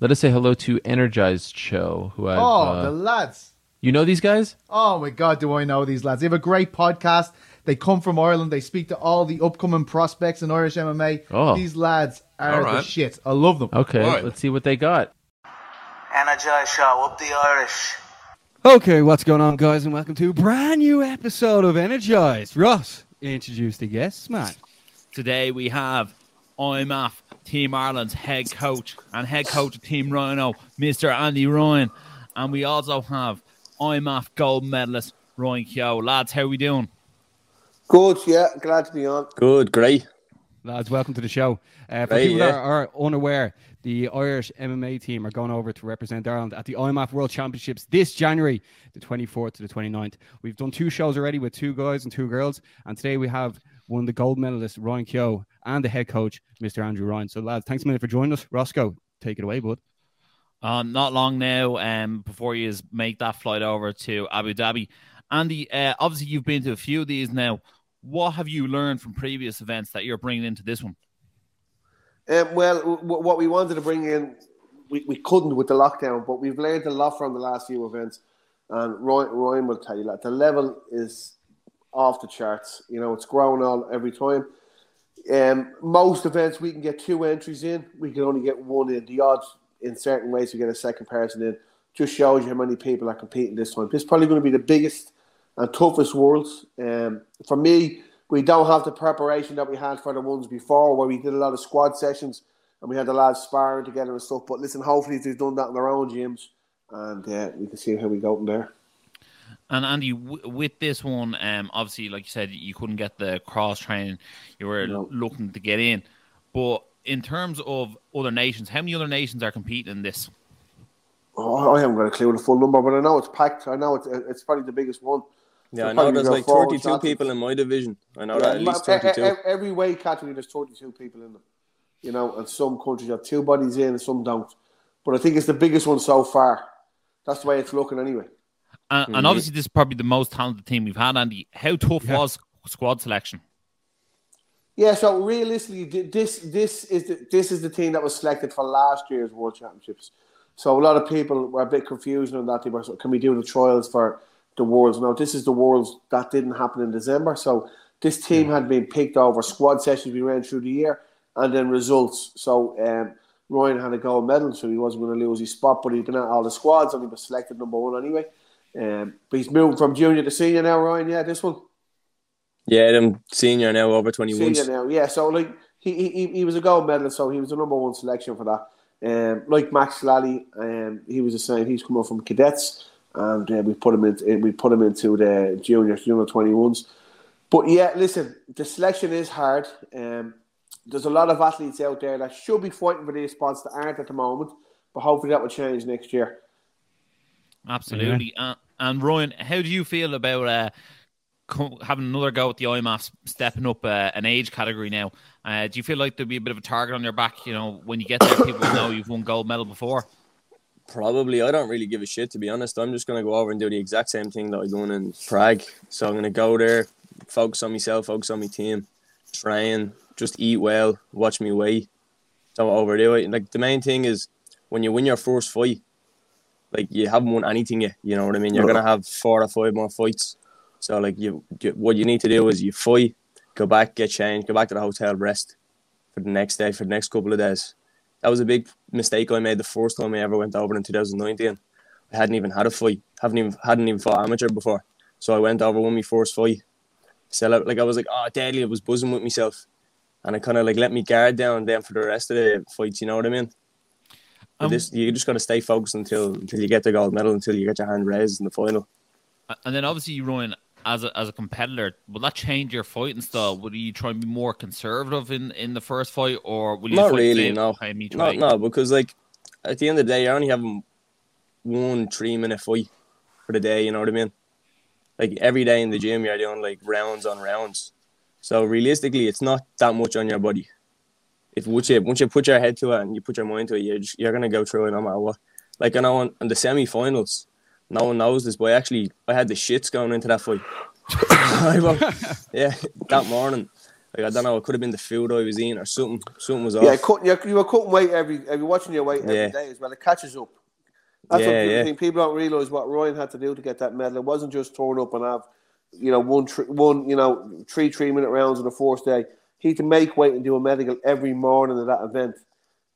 Let us say hello to Energized Show, who I've. Oh, uh, the lads. you know these guys? Oh my God, do I know these lads? They have a great podcast. They come from Ireland. They speak to all the upcoming prospects in Irish MMA. Oh. These lads are All the shit. I love them. Okay, Right. let's see what they got. Energize Show, up the Irish. Okay, what's going on, guys, and welcome to a brand new episode of Energized. Ross, introduce the guests, man. Today we have IMAF Team Ireland's head coach and head coach of Team Ryano, Mr. Andy Ryan. And we also have IMAF gold medalist Ryan Keogh. Lads, how are we doing? Good, yeah, glad to be on. Good, great. Lads, welcome to the show. Uh, for Right, people yeah. that are unaware, the Irish MMA team are going over to represent Ireland at the IMAF World Championships this January, the 24th to the 29th. We've done two shows already with two guys and two girls, and today we have one of the gold medalists, Ryan Keogh, and the head coach, Mr. Andrew Ryan. So, lads, thanks a minute for joining us. Roscoe, take it away, bud. Uh, not long now um, before you make that flight over to Abu Dhabi. Andy, uh, obviously you've been to a few of these now. What have you learned from previous events that you're bringing into this one? Um, well, w- w- what we wanted to bring in, we, we couldn't with the lockdown, but we've learned a lot from the last few events. And Ryan, Ryan will tell you that the level is off the charts. You know, it's growing on every time. Um, most events we can get two entries in, we can only get one in. The odds in certain ways we get a second person in. Just shows you how many people are competing this time. It's probably going to be the biggest and toughest worlds. Um, for me, we don't have the preparation that we had for the ones before, where we did a lot of squad sessions and we had the lads sparring together and stuff. But listen, hopefully they've done that in their own gyms, and uh, we can see how we go from there. And Andy, w- with this one, um, obviously, like you said, you couldn't get the cross training you were No. looking to get in. But in terms of other nations, how many other nations are competing in this? Oh, I haven't got a clue the full number, but I know it's packed. I know it's it's probably the biggest one. Yeah, So I know there's like four 32 shots. people in my division. I know Yeah, that at least ma- e- 32. e- Every weight category, there's 32 people in them. You know, and some countries have two bodies in and some don't. But I think it's the biggest one so far. That's the way it's looking anyway. And, Mm-hmm. and obviously, this is probably the most talented team we've had, Andy. How tough Yeah. was squad selection? Yeah, so realistically, this this is the, this is the team that was selected for last year's World Championships. So a lot of people were a bit confused on that. They were, so can we do the trials for the Worlds? No, this is the Worlds that didn't happen in December. So this team had been picked over squad sessions we ran through the year, and then results. So um, Ryan had a gold medal, so he wasn't going to lose his spot. But he'd been at all the squads, and he was selected number one anyway. Um, but he's moving from junior to senior now, Ryan. Yeah, this one. Yeah, them senior now over 21. Senior now, yeah. So like he, he he was a gold medalist, so he was the number one selection for that. Um, like Max Lally, um, he was the same. He's coming from cadets, and uh, we put him in. We put him into the juniors, junior twenty ones. But yeah, listen, the selection is hard. Um, there's a lot of athletes out there that should be fighting for these spots that aren't at the moment, but hopefully that will change next year. Absolutely. Uh, and Ryan, how do you feel about uh, co- having another go at the IMAFs, stepping up uh, an age category now? Uh, do you feel like there'll be a bit of a target on your back? You know, when you get there, people know you've won gold medal before. Probably. I don't really give a shit, to be honest. I'm just going to go over and do the exact same thing that I done in Prague. So I'm going to go there, focus on myself, focus on my team, train, just eat well, watch me weight. Don't overdo it. Like, the main thing is when you win your first fight, like, you haven't won anything yet. You know what I mean? You're going to have four or five more fights. So, like, you, you what you need to do is you fight, go back, get changed, go back to the hotel, rest for the next day, for the next couple of days. That was a big mistake I made the first time I ever went over in 2019. I hadn't even had a fight, haven't even hadn't even fought amateur before. So I went over, won my first fight. Out like I was like, oh deadly, I was buzzing with myself. And I kinda like let me guard down then for the rest of the fights, you know what I mean? Um, this you just going to stay focused until until you get the gold medal, until you get your hand raised in the final. And then obviously, you Ryan, as a, as a competitor, will that change your fighting style? Will you try and be more conservative in, in the first fight, or will you Not really, no. each No, way? no, because like at the end of the day, you're only having one three minute fight for the day. You know what I mean? Like every day in the gym, you're doing like rounds on rounds. So realistically, it's not that much on your body. If once you once you put your head to it and you put your mind to it, you're just, you're gonna go through it no matter what. Like I know in, in the semi-finals, no one knows this, but I actually I had the shits going into that fight. Yeah, that morning, Like I don't know, it could have been the food I was eating or something. Something was off. Yeah, cut, you, you were cutting weight every, every watching your weight every Yeah. day as well. It catches up. That's Yeah, what people yeah. think. People don't realise what Ryan had to do to get that medal. It wasn't just turn up and have, you know, one, one, you know, three three minute rounds on the fourth day. He had to make weight and do a medical every morning at that event.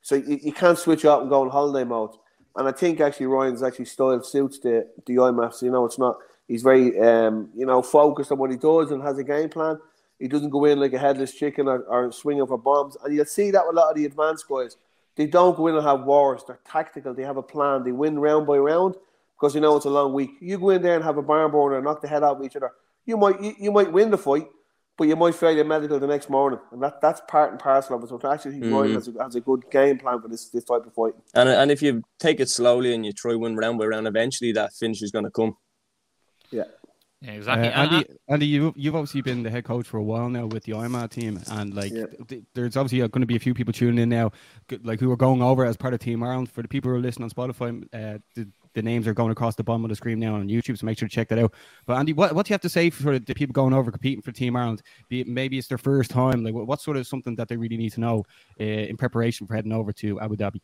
So you, you can't switch up and go on holiday mode. And I think actually Ryan's actually style suits the the IMAFs. You know, it's not. He's very, um, you know, focused on what he does and has a game plan. He doesn't go in like a headless chicken or, or swinging for bombs. And you'll see that with a lot of the advanced guys. They don't go in and have wars. They're tactical. They have a plan. They win round by round because you know it's a long week. You go in there and have a barn burner and knock the head out of each other. You might you, you might win the fight, but you might fail your medical the next morning, and that, that's part and parcel of it. So I actually think Ryan has a, has a good game plan for this this type of fight. And and if you take it slowly and you try one round by round, eventually that finish is going to come. Yeah. Yeah, Uh, exactly. And- Andy, Andy, you you've obviously been the head coach for a while now with the IMA team, and like, Yeah. th- there's obviously going to be a few people tuning in now, like who are going over as part of Team Ireland. For the people who are listening on Spotify, uh, the, the names are going across the bottom of the screen now on YouTube, so make sure to check that out. But Andy, what, what do you have to say for the people going over competing for Team Ireland? Be it, maybe it's their first time. Like, what, what sort of something that they really need to know uh, in preparation for heading over to Abu Dhabi?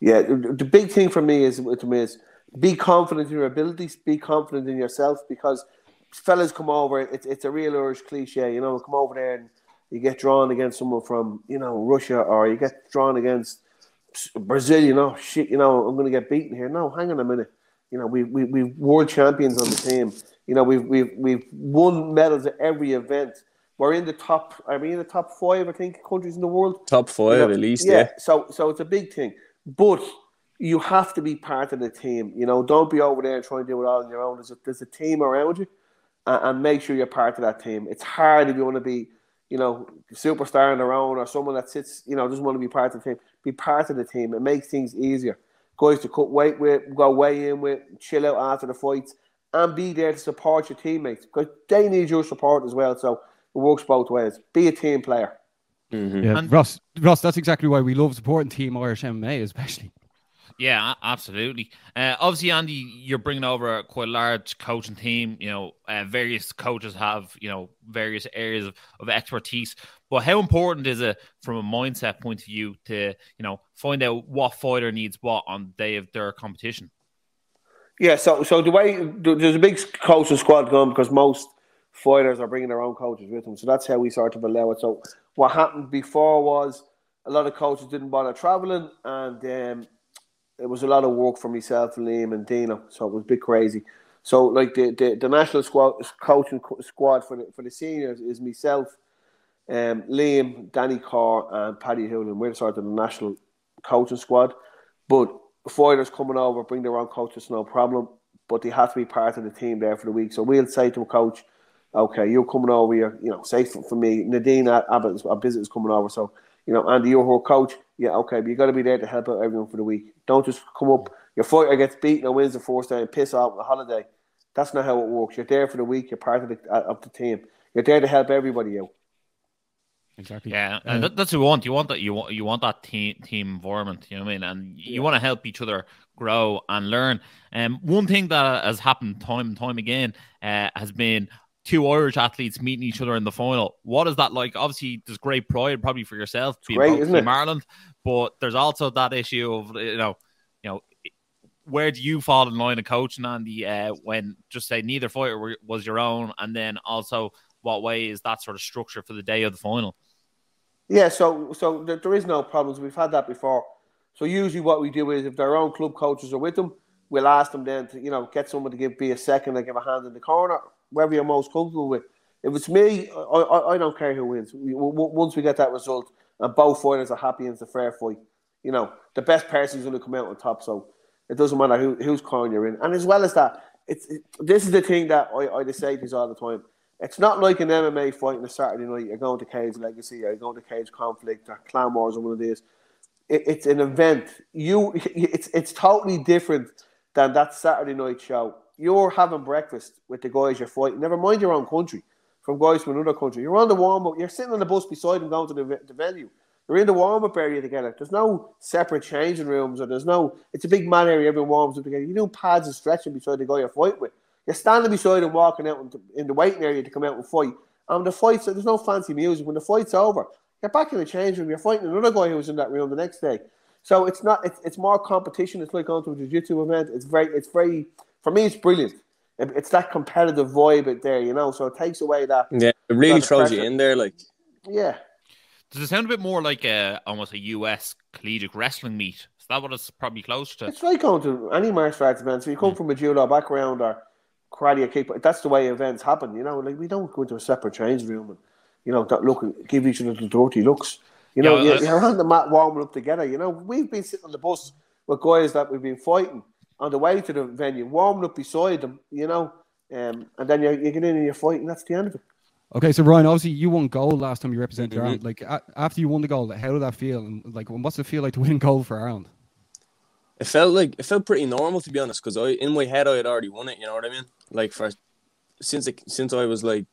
Yeah, the the big thing for me is with them is be confident in your abilities, be confident in yourself because fellas come over, it's it's a real Irish cliche, you know, come over there and you get drawn against someone from, you know, Russia or you get drawn against Brazil, you know, shit, you know, I'm gonna get beaten here. No, hang on a minute. You know, we we we world champions on the team. You know, we've we've we've won medals at every event. We're in the top I mean, in the top five, I think, countries in the world. Top five You know, at least, yeah. So so it's a big thing. But you have to be part of the team. You know, don't be over there trying to do it all on your own. There's a, there's a team around you, and, and make sure you're part of that team. It's hard if you want to be, you know, a superstar on their own or someone that sits, you know, doesn't want to be part of the team. Be part of the team. It makes things easier. Guys to cut weight with, go weigh in with, chill out after the fights, and be there to support your teammates because they need your support as well. So it works both ways. Be a team player. Mm-hmm. Yeah, And- Ross, Ross, that's exactly why we love supporting Team Irish MMA, especially. Yeah, absolutely. Uh, obviously, Andy, you're bringing over quite a large coaching team. You know, uh, various coaches have you know various areas of, of expertise. But how important is it from a mindset point of view to you know find out what fighter needs what on the day of their competition? Yeah, so so the way there's a big coaching squad going because most fighters are bringing their own coaches with them, so that's how we sort of allow it. So what happened before was a lot of coaches didn't bother traveling, and um, it was a lot of work for myself, Liam, and Dino. So it was a bit crazy. So like the the, the national squad coaching squad for the for the seniors is myself, um, Liam, Danny Carr, and Paddy Hoolan. We're sort of the national coaching squad, but fighters coming over bring their own coaches, no problem. But they have to be part of the team there for the week. So we'll say to a coach, "Okay, you're coming over here. You know, say for, for me, Nadine Abbott, our visit is coming over. So you know, Andy, you're her coach. Yeah, okay, but you got to be there to help out everyone for the week. Don't just come up. Your fighter gets beaten and wins the first day and piss off on the holiday. That's not how it works. You're there for the week. You're part of the uh, of the team. You're there to help everybody out. Exactly. Yeah, and that, that's what you want. You want that. You want you want that team team environment. You know what I mean? And you want to help each other grow and learn. And um, one thing that has happened time and time again uh, has been two Irish athletes meeting each other in the final. What is that like? Obviously, there's great pride probably for yourself being great, isn't Team it? Ireland, but there's also that issue of you know, you know, where do you fall in line of coaching, Andy? Uh, when just say neither fighter was your own, and then also what way is that sort of structure for the day of the final? Yeah, so so there, there is no problems. We've had that before. So usually what we do is if their own club coaches are with them, we'll ask them then to you know get someone to give be a second, and give a hand in the corner, wherever you're most comfortable with. If it's me, I, I, I don't care who wins. Once we get that result and both fighters are happy and it's a fair fight, you know the best person's going to come out on top. So it doesn't matter who whose corner you're in. And as well as that, it's it, this is the thing that I, I say you all the time. It's not like an MMA fight on a Saturday night. You're going to Cage Legacy, or you're going to Cage Conflict, or Clan Wars, or one of these. It, it's an event. You, it's it's totally different than that Saturday night show. You're having breakfast with the guys you're fighting. Never mind your own country, from guys from another country. You're on the warm up. You're sitting on the bus beside them going to the, the venue. You're in the warm up area together. There's no separate changing rooms, or there's no. It's a big man area. Everyone warms up together. You do pads and stretching beside the guy you're fighting with. You're standing beside him, walking out in the waiting area to come out and fight, And the fights, there's no fancy music. When the fight's over, you're back in the change room. You're fighting another guy who was in that room the next day. So it's not. It's, it's more competition. It's like going to a jiu-jitsu event. It's very. It's very. For me, it's brilliant. It- It's that competitive vibe out there, you know. So it takes away that. Yeah, it really Got the throws you in there. Like, Yeah. Does it sound a bit more like a, almost a US collegiate wrestling meet? Is that what it's probably close to? It's like going to any martial arts event. So you come mm. from a judo background or karate or kick. That's the way events happen. You know, like we don't go into a separate change room and you know that look and give each other the dirty looks. You know, Yeah, you're, I- you're on the mat warming up together. You know, we've been sitting on the bus with guys that we've been fighting on the way to the venue, warming up beside them. You know, um, and then you, you get in and you're fighting. That's the end of it. Okay, so Ryan, obviously you won gold last time you represented Mhm. Ireland. Like a- after you won the gold, how did that feel? And like, what's it feel like to win gold for Ireland? it felt like it felt pretty normal to be honest, because I in my head I had already won it. You know what I mean? Like for since it, since I was like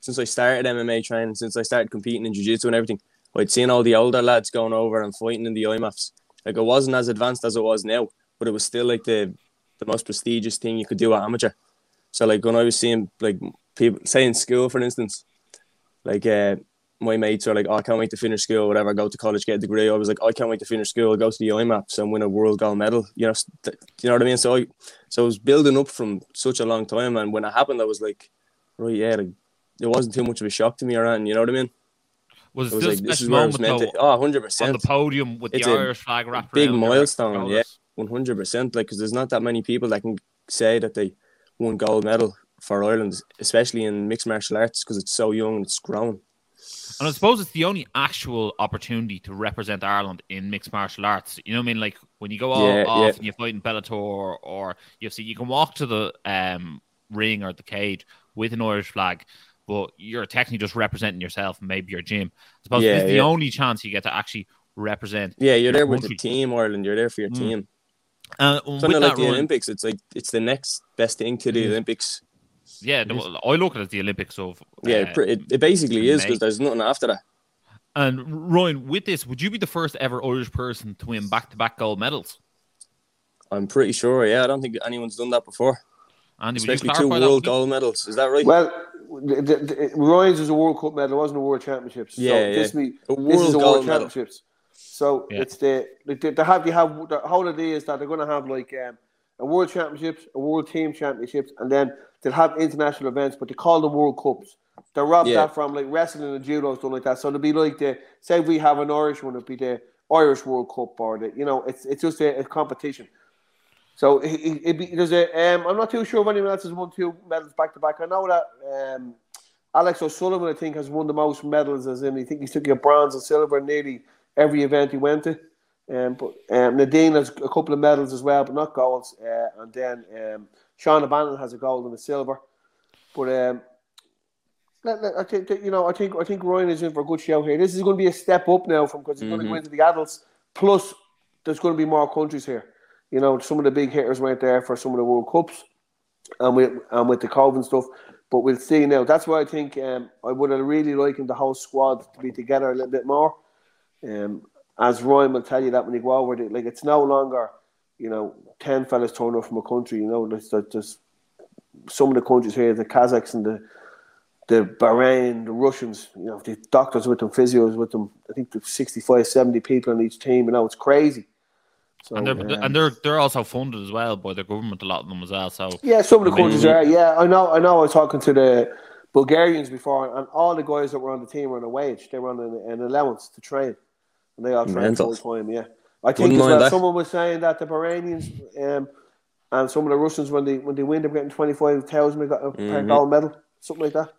since I started MMA training, since I started competing in jiu-jitsu and everything, I'd seen all the older lads going over and fighting in the IMAFs. Like it wasn't as advanced as it was now, but it was still like the the most prestigious thing you could do at amateur. So like when I was seeing like people say in school, for instance, like uh, my mates are like, oh, I can't wait to finish school, whatever, go to college, get a degree. I was like, I can't wait to finish school, go to the IMAFs and win a world gold medal. You know, th- you know what I mean? So I, so I was building up from such a long time, and when it happened, I was like, right, yeah, like, it wasn't too much of a shock to me or anything. You know what I mean? Was It was still like a this is special where I was moment though, to. Oh, 100 on the podium with It's the Irish flag wrapped big milestone, yeah. Shoulders? One hundred percent. Like, because there's not that many people that can say that they won gold medal for Ireland, especially in mixed martial arts, because it's so young and it's grown. And I suppose it's the only actual opportunity to represent Ireland in mixed martial arts. You know what I mean? Like when you go all Yeah, off yeah. and you fight in Bellator or, or UFC, you can walk to the um, ring or the cage with an Irish flag, but you're technically just representing yourself and maybe your gym. I suppose Yeah, is the only chance you get to actually represent. Yeah, you're your there with the team, Ireland. You're there for your Mm. team. Uh, Kind with of like the Ryan- Olympics. It's like it's the next best thing to the Olympics. yeah, the- I look at it as the Olympics of Yeah, uh, it, it, it basically is because there's nothing after that. And Ryan, with this, would you be the first ever Irish person to win back-to-back gold medals? I'm pretty sure. Yeah, I don't think anyone's done that before. Andy, would you Especially two clarify that? world gold medals. Is that right? Well, the, the, the, Ryan's is a World Cup medal. It wasn't a World Championships. Yeah, so yeah. This, me, A this is World a World medal. Championships. So Yeah. it's the they, they have you have the whole idea is that they're going to have like um, a World Championships, a World Team Championships, and then they'll have international events, but they call them World Cups. They rob Yeah. that from like wrestling and judo stuff like that. So it'll be like the say we have an Irish one, it'll be the Irish World Cup or the you know it's it's just a, a competition. So it, it, be, there's a um, I'm not too sure if anyone else has won two medals back to back. I know that um, Alex O'Sullivan I think has won the most medals as in I think he took a bronze and silver nearly every event he went to. Um, but um, Nadine has a couple of medals as well, but not golds. Uh, and then um, Sean O'Bannon has a gold and a silver. But um, let- let- I think you know I think I think Ryan is in for a good show here. This is going to be a step up now from because he's going to go into the adults. Plus, there's going to be more countries here. You know, some of the big hitters weren't there for some of the World Cups, and with and with the COVID stuff. But we'll see now. That's why I think um, I would have really likened the whole squad to be together a little bit more. Um, as Ryan will tell you that when you go over it, like it's no longer, you know, ten fellas turn up from a country. You know, there's, there's some of the countries here, the Kazakhs and the the Bahrain, the Russians, you know, the doctors with them, physios with them. I think there's 65, 70 people on each team. You know, it's crazy. So, and they're um, and they're they're also funded as well by the government. A lot of them as well. So yeah, some of the countries are. Yeah, I know. I know. I was talking to the Bulgarians before, and all the guys that were on the team were on a wage. They were on an, an allowance to train, and they all train Mental. full time. Yeah, I think as well. Someone was saying that the Bahrainians um, and some of the Russians, when they when they win, they're getting twenty five thousand. They got a Mhm. gold medal, something like that.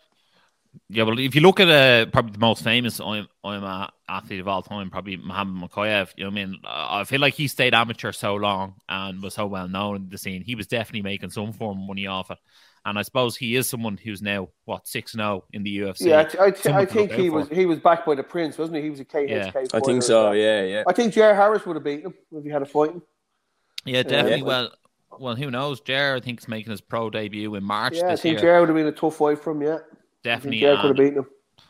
yeah, well, if you look at uh, probably the most famous I'm I'm a athlete of all time, probably Mohammed Mokaev. You know what I mean? I feel like he stayed amateur so long and was so well known in the scene. He was definitely making some form of money off it. And I suppose he is someone who's now what six zero oh in the UFC. Yeah, I, th- I, th- Someone I to think he was for. he was backed by the Prince, wasn't he? He was a KHK. Yeah. I think so. Yeah, yeah. I think Jer Harris would have beaten him if he had a fight. Yeah, definitely. Yeah. Well, well, who knows? Jer, I think, is making his pro debut in March Yeah, I think year. Jer would have been a tough fight for him. Yeah, I think definitely. Jer could have beaten him.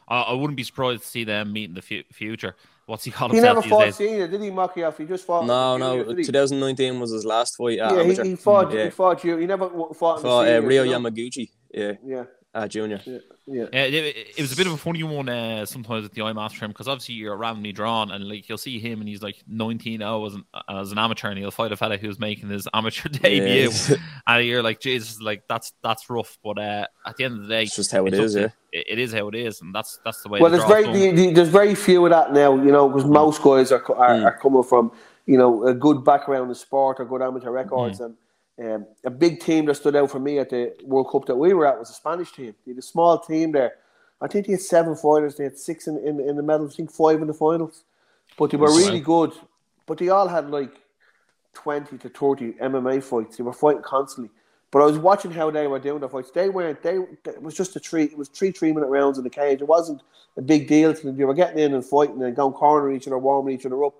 I, I wouldn't be surprised to see them meet in the fu- future. What's he called He himself never fought days? senior, did he? Mokaev? He just fought. No, no. did he? 2019 was his last fight. At Yeah, he, he fought. Yeah. He fought you. He never w- fought. in the Fought uh, Rio you know? Yamaguchi. Yeah, Yeah, at junior. Yeah. Yeah, uh, it, it was a bit of a funny one uh, sometimes at the IMAF trim because obviously you're randomly drawn and like you'll see him and he's like 19 0 as an, as an amateur and he'll fight a fella who's making his amateur debut Yeah. and you're like Jesus like that's that's rough but uh, at the end of the day It's just how it is. To, yeah. it, it is how it is and that's that's the way Well, the there's very the, the, there's very few of that now, you know, because mm. most guys are, co- are are mm. coming from you know a good background in sport or good amateur records, mm. and um, a big team that stood out for me at the World Cup that we were at was a Spanish team. They had a small team there. I think they had seven fighters. They had six in, in, in the medals. I think five in the finals, but they were really good. But they all had like twenty to thirty MMA fights. They were fighting constantly. But I was watching how they were doing the fights. They weren't. They it was just a three. It was three three minute rounds in the cage. It wasn't a big deal to them. They were getting in and fighting and going corner each other, warming each other up,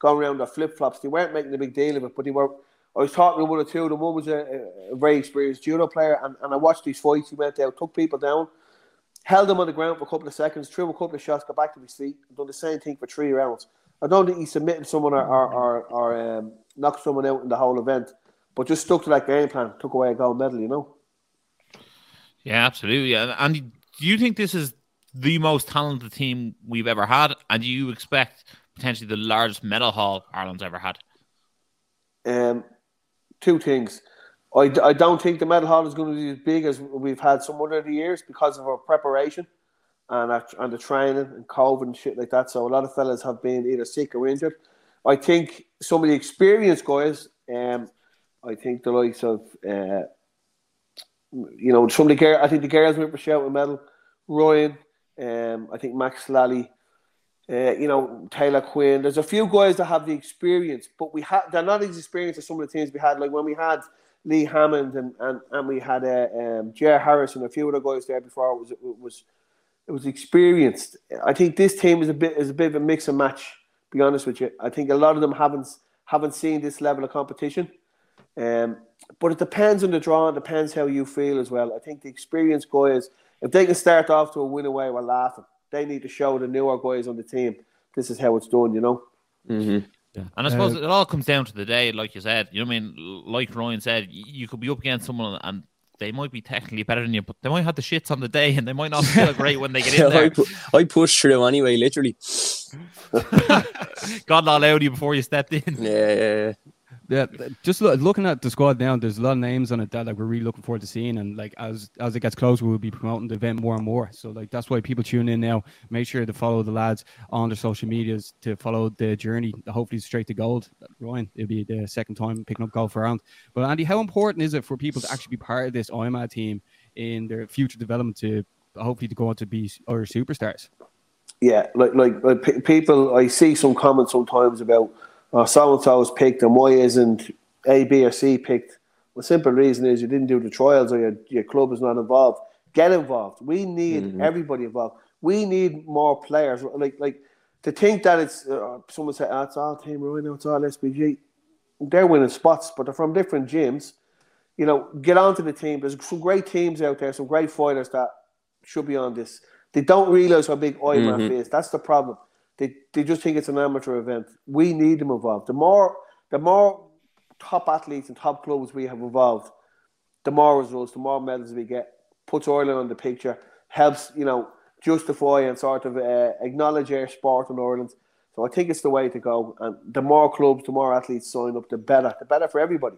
going around their flip flops. They weren't making a big deal of it, but they were. I was talking to one or two. The one was a, a very experienced judo player, and, and I watched these fights. He went out, took people down, held them on the ground for a couple of seconds, threw a couple of shots, got back to his feet, and done the same thing for three rounds. I don't think he submitted someone or, or, or, or um, knocked someone out in the whole event, but just stuck to that game plan, took away a gold medal, you know. Yeah, absolutely. And, and do you think this is the most talented team we've ever had? And do you expect potentially the largest medal haul Ireland's ever had? Um, two things. I, I don't think the medal haul is going to be as big as we've had some other years because of our preparation and our, and the training and COVID and shit like that. So a lot of fellas have been either sick or injured. I think some of the experienced guys, um, I think the likes of, uh, you know, some of the girls, I think the girls went for shouting medal. Ryan, um, I think Max Lally, uh, you know, Taylor Quinn. There's a few guys that have the experience, but we had they're not as experienced as some of the teams we had. Like when we had Lee Hammond and and, and we had uh, um, Jer Harris and a few other guys there before. It was it was it was experienced. I think this team is a bit is a bit of a mix and match. To be honest with you, I think a lot of them haven't haven't seen this level of competition. Um, but it depends on the draw. It depends how you feel as well. I think the experienced guys, if they can start off to a win away, we're laughing. They need to show the newer guys on the team. This is how it's done, you know. Mm-hmm. And I suppose it all comes down to the day, like you said. You know what I mean? Like Ryan said, you could be up against someone and they might be technically better than you, but they might have the shits on the day and they might not feel great when they get in I, there. pu- I pushed through anyway, literally. God not allowed you before you stepped in. Yeah, yeah, yeah. Yeah, just loo- looking at the squad now, there's a lot of names on it that like we're really looking forward to seeing, and like as as it gets closer, we'll be promoting the event more and more. So like that's why people tune in now. Make sure to follow the lads on their social medias to follow the journey. Hopefully, straight to gold. Ryan, it'll be the second time picking up gold for round. But Andy, how important is it for people to actually be part of this IMAF team in their future development to hopefully to go on to be Irish superstars? Yeah, like like, like pe- people, I see some comments sometimes about uh, so and so was picked and why isn't A, B, or C picked? The simple reason is you didn't do the trials or your, your club is not involved. Get involved. We need everybody involved. We need more players. Like like to think that it's uh, someone said oh, it's all Team Ryano, it's all SBG. They're winning spots, but they're from different gyms. You know, get onto the team. There's some great teams out there, some great fighters that should be on this. They don't realize how big IMAF is. That's the problem. They, they just think it's an amateur event. We need them involved. The more the more top athletes and top clubs we have involved, the more results, the more medals we get. Puts Ireland on the picture, helps you know justify and sort of uh, acknowledge our sport in Ireland. So I think it's the way to go. And the more clubs, the more athletes sign up, the better. The better for everybody.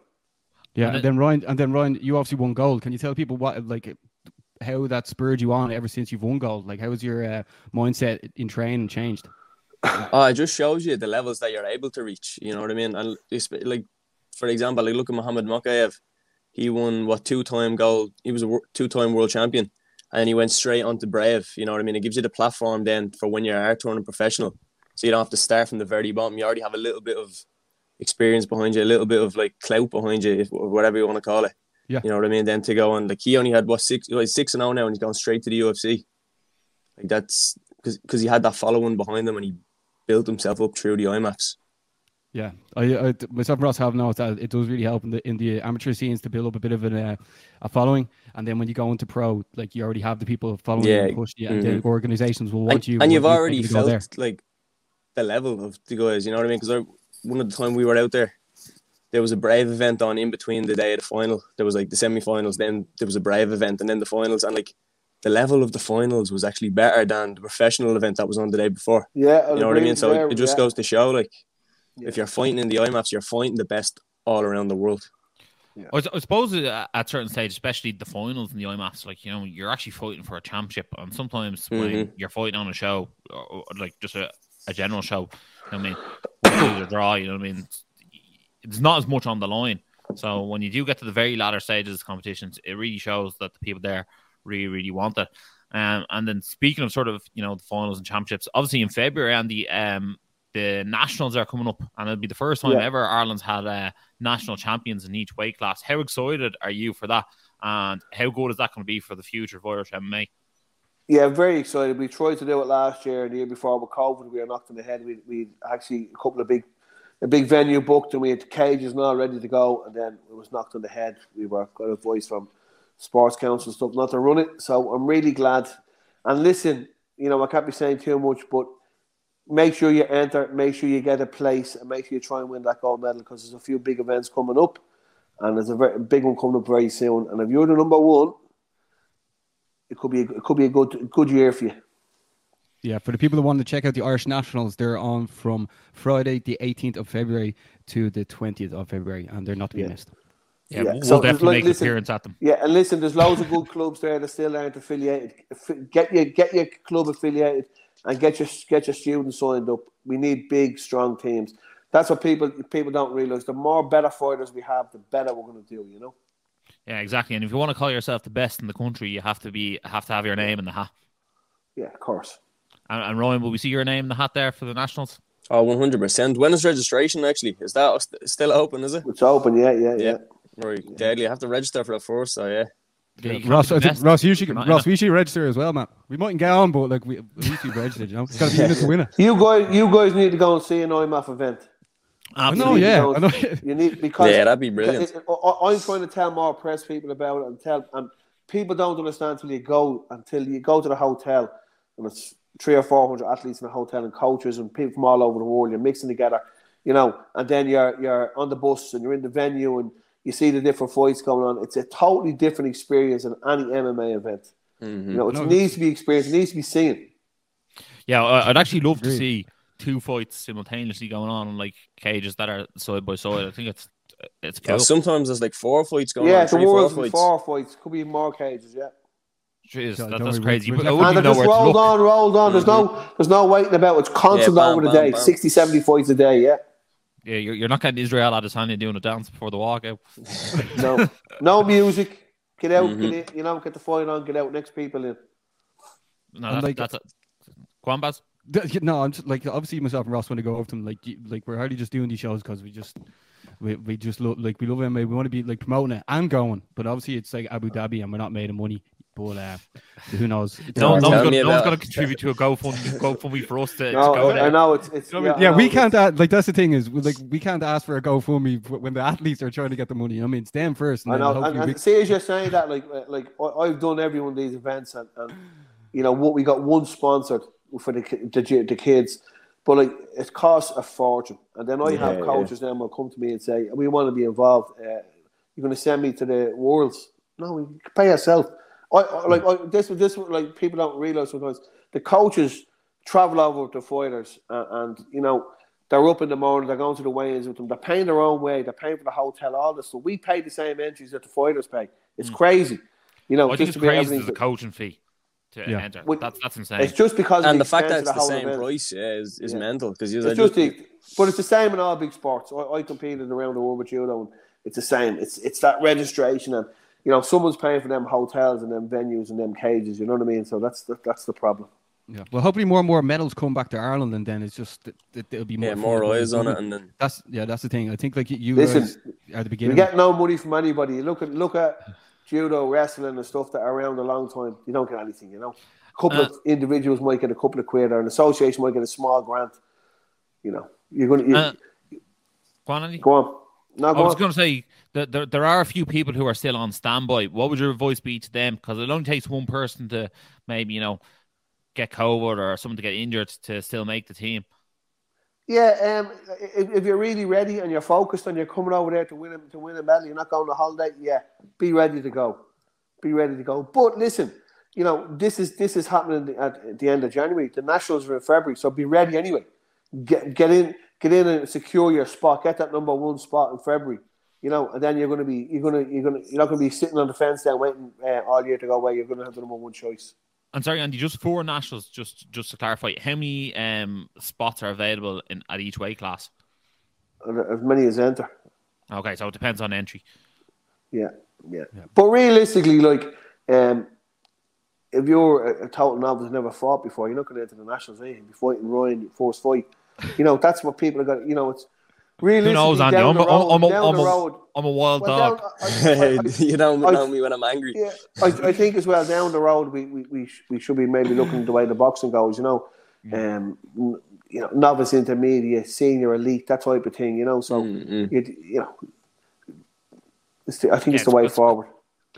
Yeah, And and, then Ryan, and then Ryan, you obviously won gold. Can you tell people what like how that spurred you on ever since you've won gold? Like, how has your uh, mindset in training changed? Oh, it just shows you the levels that you're able to reach. You know what I mean? And it's like, for example, like look at Mohammed Mokaev. He won what two time gold. He was a two time world champion, and he went straight onto Brave. You know what I mean? It gives you the platform then for when you are turning professional, so you don't have to start from the very bottom. You already have a little bit of experience behind you, a little bit of like clout behind you, if, whatever you want to call it. Yeah. You know what I mean? Then to go on, like he only had what six, he's six and zero now, and he's gone straight to the UFC. Like that's because he had that following behind him, and he built himself up through the IMAFs. Yeah, I, I myself and Ross have noticed that it does really help in the in the amateur scenes to build up a bit of an, uh, a following, and then when you go into pro, like you already have the people following you Yeah, and push you, and the organizations will want and, you. and you've want you already felt like the level of the guys. You know what I mean? Because one of the time we were out there, there was a brave event on in between the day of the final. There was like the semi-finals, then there was a brave event, and then the finals. And like the level of the finals was actually better than the professional event that was on the day before. Yeah, I'll You know what I mean? So there, it just yeah. goes to show, like, Yeah. if you're fighting in the IMAFs, you're fighting the best all around the world. I suppose uh, at certain stage, especially the finals in the IMAFs, like you know, you're actually fighting for a championship, and sometimes when Mhm. you're fighting on a show, or, or like just a, a general show, you know what I mean, win, lose or draw, you know what I mean, it's, it's not as much on the line. So when you do get to the very latter stages of competitions, it really shows that the people there really, really want that. Um, and then speaking of sort of you know the finals and championships, obviously in February and the um the nationals are coming up, and it'll be the first time Yeah. ever Ireland's had uh, national champions in each weight class. How excited are you for that? And how good is that going to be for the future of Irish MMA? Yeah, very excited. We tried to do it last year and the year before with COVID. We were knocked on the head. We we actually a couple of big a big venue booked and we had cages and all ready to go, and then it was knocked on the head. We were got a voice from sports council stuff not to run it. So I'm really glad. And listen, you know I can't be saying too much, but make sure you enter, make sure you get a place, and make sure you try and win that gold medal because there's a few big events coming up, and there's a very big one coming up very soon. And if you're the number one, it could be a, it could be a good good year for you. Yeah, for the people that want to check out the Irish Nationals, they're on from Friday, the 18th of February to the 20th of February, and they're not to be Yeah. missed. Yeah, Yeah, we'll, so we'll definitely like, make listen- an appearance at them. Yeah, and listen, there's loads of good clubs there that still aren't affiliated. Get your get your club affiliated and get your get your students signed up. We need big, strong teams. That's what people people don't realize. The more better fighters we have, the better we're going to do. You know. Yeah, exactly. And if you want to call yourself the best in the country, you have to be have to have your name in the hat. Yeah, of course. And, and Ryan, will we see your name in the hat there for the nationals? Oh, 100%. When is registration actually? Is that still open, is it? It's open. Yeah, yeah, yeah. Yeah. Right, deadly. I have to register for that first, so yeah. Yeah, you Ross, I think, Ross, you should you're not in Ross, it. we should register as well, man. We mightn't get on, but like we at least we registered, you know. It's got to be in it to win it. You guys, you guys need to go and see an IMAF event. I know, need to yeah, I know. You need because Yeah, that'd be brilliant. It- I- I- I'm trying to tell more press people about it and tell and people don't understand until you go until you go to the hotel and it's three or four hundred athletes in a hotel and coaches and people from all over the world. You're mixing together, you know, and then you're you're on the bus and you're in the venue and you see the different fights going on. It's a totally different experience than any MMA event. Mhm. You know, it No, needs to be experienced. It needs to be seen. Yeah, I- I'd actually love to see two fights simultaneously going on in like cages that are side by side. I think it's it's Yeah, cool. sometimes there's like four fights going yeah, on, the three, four world's fights. four fights. Could be more cages. Yeah. Jeez, Don't that, worry, that's we- crazy. we- But I And wouldn't And even they know just where rolled on, rolled on. There's no, there's no waiting about. It's constant Yeah, bam, over the bam, day. bam. 60, 70 fights a day. Yeah. Yeah, you're, you're not getting Israel Adesanya doing a dance before the walkout. No, no music. Get out, Mhm. get in, you know, get the fight on, get out, next people in. No, And that's, like- that's it. Go on, Baz. Th- No, I'm just like obviously myself and Ross want to go over them. Like, like we're hardly just doing these shows because we just we, we just love like we love MMA. We want to be like promoting it and going, but obviously it's like Abu Dhabi and we're not made of money. But uh, who knows? No, no one's going me no one's about to contribute to a GoFundMe, GoFundMe for me for us to, to No, go I there. know it's it's. I mean, yeah, know we it's- can't ask, like that's the thing is we- like we can't ask for a GoFundMe f- when the athletes are trying to get the money. I mean, it's them first. And I know, hopefully and, we- and see as you're saying that, like, uh, like I- I've done every one of these events, and, and you know what we got one sponsored for the the, the kids, but like it costs a fortune. And then I have Yeah, coaches then will come to me and say, "We want to be involved. Uh, you're going to send me to the worlds? No, you pay yourself." I, I like I, this. This like people don't realize sometimes the coaches travel over with the fighters, uh, and you know. They're up in the morning. They're going to the weigh-ins with them. They're paying their own way. They're paying for the hotel, all this. So we pay the same entries that the fighters pay. It's crazy, you know. I think just it's crazy everything- there's a coaching fee to Yeah. enter. Well, That's that's insane. It's just because of And the fact that it's the whole same event. price yeah, is, is Yeah. mental. Because It's just the, but it's the same in all big sports. I, I competed around the world with judo, and it's the same. It's it's that registration, and you know someone's paying for them hotels and them venues and them cages. You know what I mean? So that's the, that's the problem. yeah. Well, hopefully more and more medals come back to Ireland, and then it's just it, it, it'll be more. yeah, more going eyes on it. And then That's yeah, that's the thing. I think like you- you Listen, at the beginning, You beginning. get no money from anybody. You look at look at judo, wrestling, and stuff that are around a long time. You don't get anything. You know, a couple Uh, of individuals might get a couple of quid, or an association might get a small grant. You know, you're gonna you, Uh, Go on, Andy. go on. No, I was going to say that there, there are a few people who are still on standby. What would your advice be to them? Because it only takes one person to maybe, you know, get COVID or someone to get injured to still make the team. Yeah, um, if, if you're really ready and you're focused and you're coming over there to win a, to win a medal, you're not going on holiday. Yeah, be ready to go. Be ready to go. But listen, you know, this is this is happening at the end of January. The nationals are in February, so be ready anyway. Get get in, get in and secure your spot. Get that number one spot in February. You know, and then you're going to be you're going to you're going to you're not going to be sitting on the fence there waiting uh, all year to go away. You're going to have the number one choice. I'm sorry, Andy, just four nationals. Just just to clarify, how many um, spots are available in at each weight class? As many as enter. Okay, so it depends on entry. Yeah, yeah. yeah. But realistically, like, um, if you're a, a total novice, never fought before, you're not going to enter the nationals. Eh? You'll be fighting Ryan, first fight. You know, that's what people are going. to, You know, it's really. Who knows, Andy? I'm, a, road, I'm, a, I'm, a, I'm a wild well, dog. Down, I, I, you don't know me when I'm angry. Yeah, I, I think as well down the road we, we, we, we should be maybe looking the way the boxing goes. You know, um, you know, novice, intermediate, senior, elite, that type of thing. You know, so mm-hmm. you, you know, the, I think yeah, it's the way it's, forward.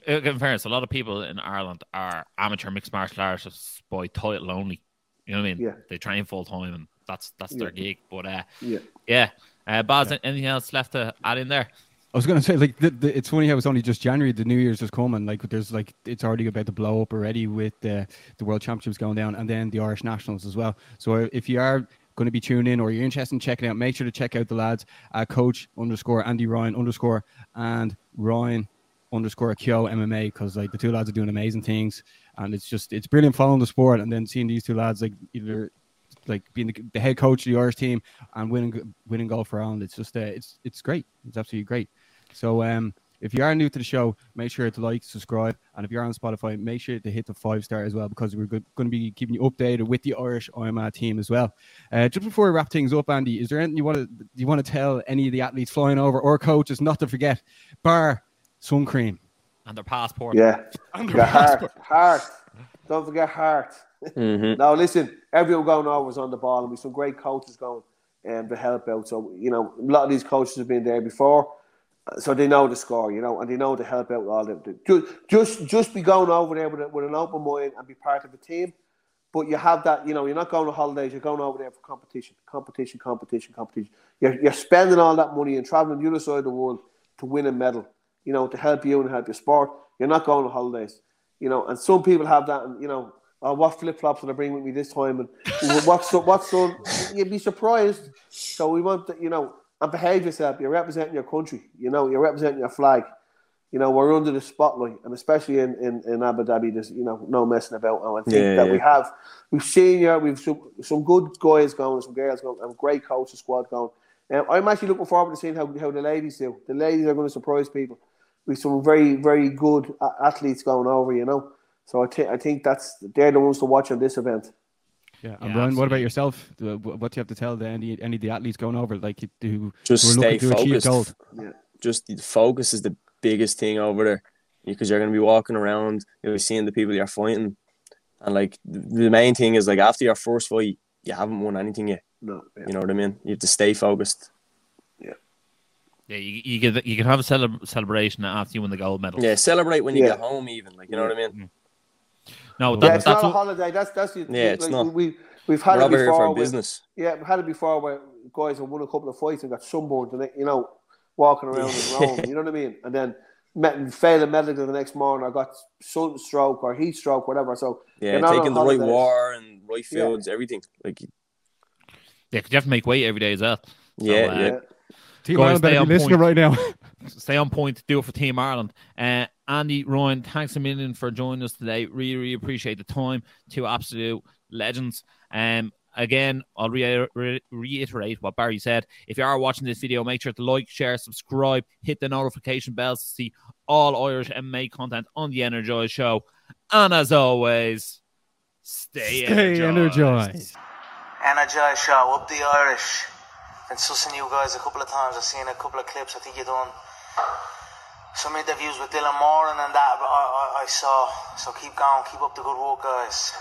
In fairness, a lot of people in Ireland are amateur mixed martial artists by title only. You know what I mean? Yeah. They train full time, and that's that's yeah. their gig. But uh, yeah, yeah. Uh, Baz, yeah. anything else left to add in there? I was going to say, like, the, the, it's funny how it's only just January. The New Year's just coming. Like, there's like it's already about to blow up already with the the World Championships going down, and then the Irish Nationals as well. So if you are going to be tuning in or you're interested in checking out, make sure to check out the lads uh, Coach underscore Andy Ryan underscore and Ryan underscore Kyo MMA because like the two lads are doing amazing things, and it's just it's brilliant following the sport and then seeing these two lads like either like being the, the head coach of the Irish team and winning winning gold for Ireland. It's just uh, it's it's great. It's absolutely great. So um, if you are new to the show, make sure to like, subscribe, and if you're on Spotify, make sure to hit the five star as well because we're going to be keeping you updated with the Irish IMA team as well. Uh, just before we wrap things up, Andy, is there anything you want to you want to tell any of the athletes flying over or coaches not to forget, bar sun cream and their passport? Yeah, and their passport. heart, heart. Don't forget heart. Mm-hmm. now listen, everyone going over is on the ball, and we some great coaches going um, to help out. So you know, a lot of these coaches have been there before so they know the score, you know, and they know to help out all the just just just be going over there with, with an open mind and be part of a team. But you have that, you know, you're not going on holidays. You're going over there for competition, competition, competition, competition. You're, you're spending all that money and traveling the other side of the world to win a medal. You know, to help you and help your sport. You're not going on holidays. You know, and some people have that, and you know, oh, what flip flops will I bring with me this time? And what's what's on? You'd be surprised. So we want, to, you know, and behave yourself. You're representing your country. You know, you're representing your flag. You know, we're under the spotlight, and especially in, in, in Abu Dhabi, there's you know no messing about. And I think yeah, that yeah. we have, we've seen here, we've some, some good guys going, some girls going, and great coach coaching squad going. Um, I'm actually looking forward to seeing how, how the ladies do. The ladies are going to surprise people with some very very good athletes going over. You know, so I think I think that's they're the ones to watch on this event. Yeah, and yeah, Ryan, what about yourself? What do you have to tell the, any any of the athletes going over, like who just who stay focused? Yeah. Just the focus is the biggest thing over there, because you're going to be walking around, you're seeing the people you're fighting, and like the main thing is like after your first fight, you haven't won anything yet. No, yeah. you know what I mean. You have to stay focused. Yeah. Yeah, you, you can you can have a cele- celebration after you win the gold medal. Yeah, celebrate when you yeah. get home, even like you know what I mean. Mm-hmm. No, that, yeah, it's that's not a holiday. That's that's the, yeah, it's like, not. We we've had it before. With, business. Yeah, we've had it before where guys have won a couple of fights and got sunburned and you know walking around in Rome. You know what I mean? And then met, failing medically the next morning, I got sunstroke or heat stroke, whatever. So yeah, taking the right war and right fields, yeah. everything. Like yeah, because you have to make weight every day as well. So, yeah, uh, yeah. Team Ireland better be listening right now. stay on point. Do it for Team Ireland. Uh, Andy Ryan, thanks a million for joining us today. Really, really appreciate the time. Two absolute legends. Um, again, I'll re- re- reiterate what Barry said. If you are watching this video, make sure to like, share, subscribe, hit the notification bells to see all Irish MMA content on the Energized Show. And as always, stay, stay energized. energized. Energized Show, up the Irish. Been sussing you guys a couple of times. I've seen a couple of clips. I think you're done some interviews with Dylan Moran and that I, I, I saw. So keep going, keep up the good work, guys.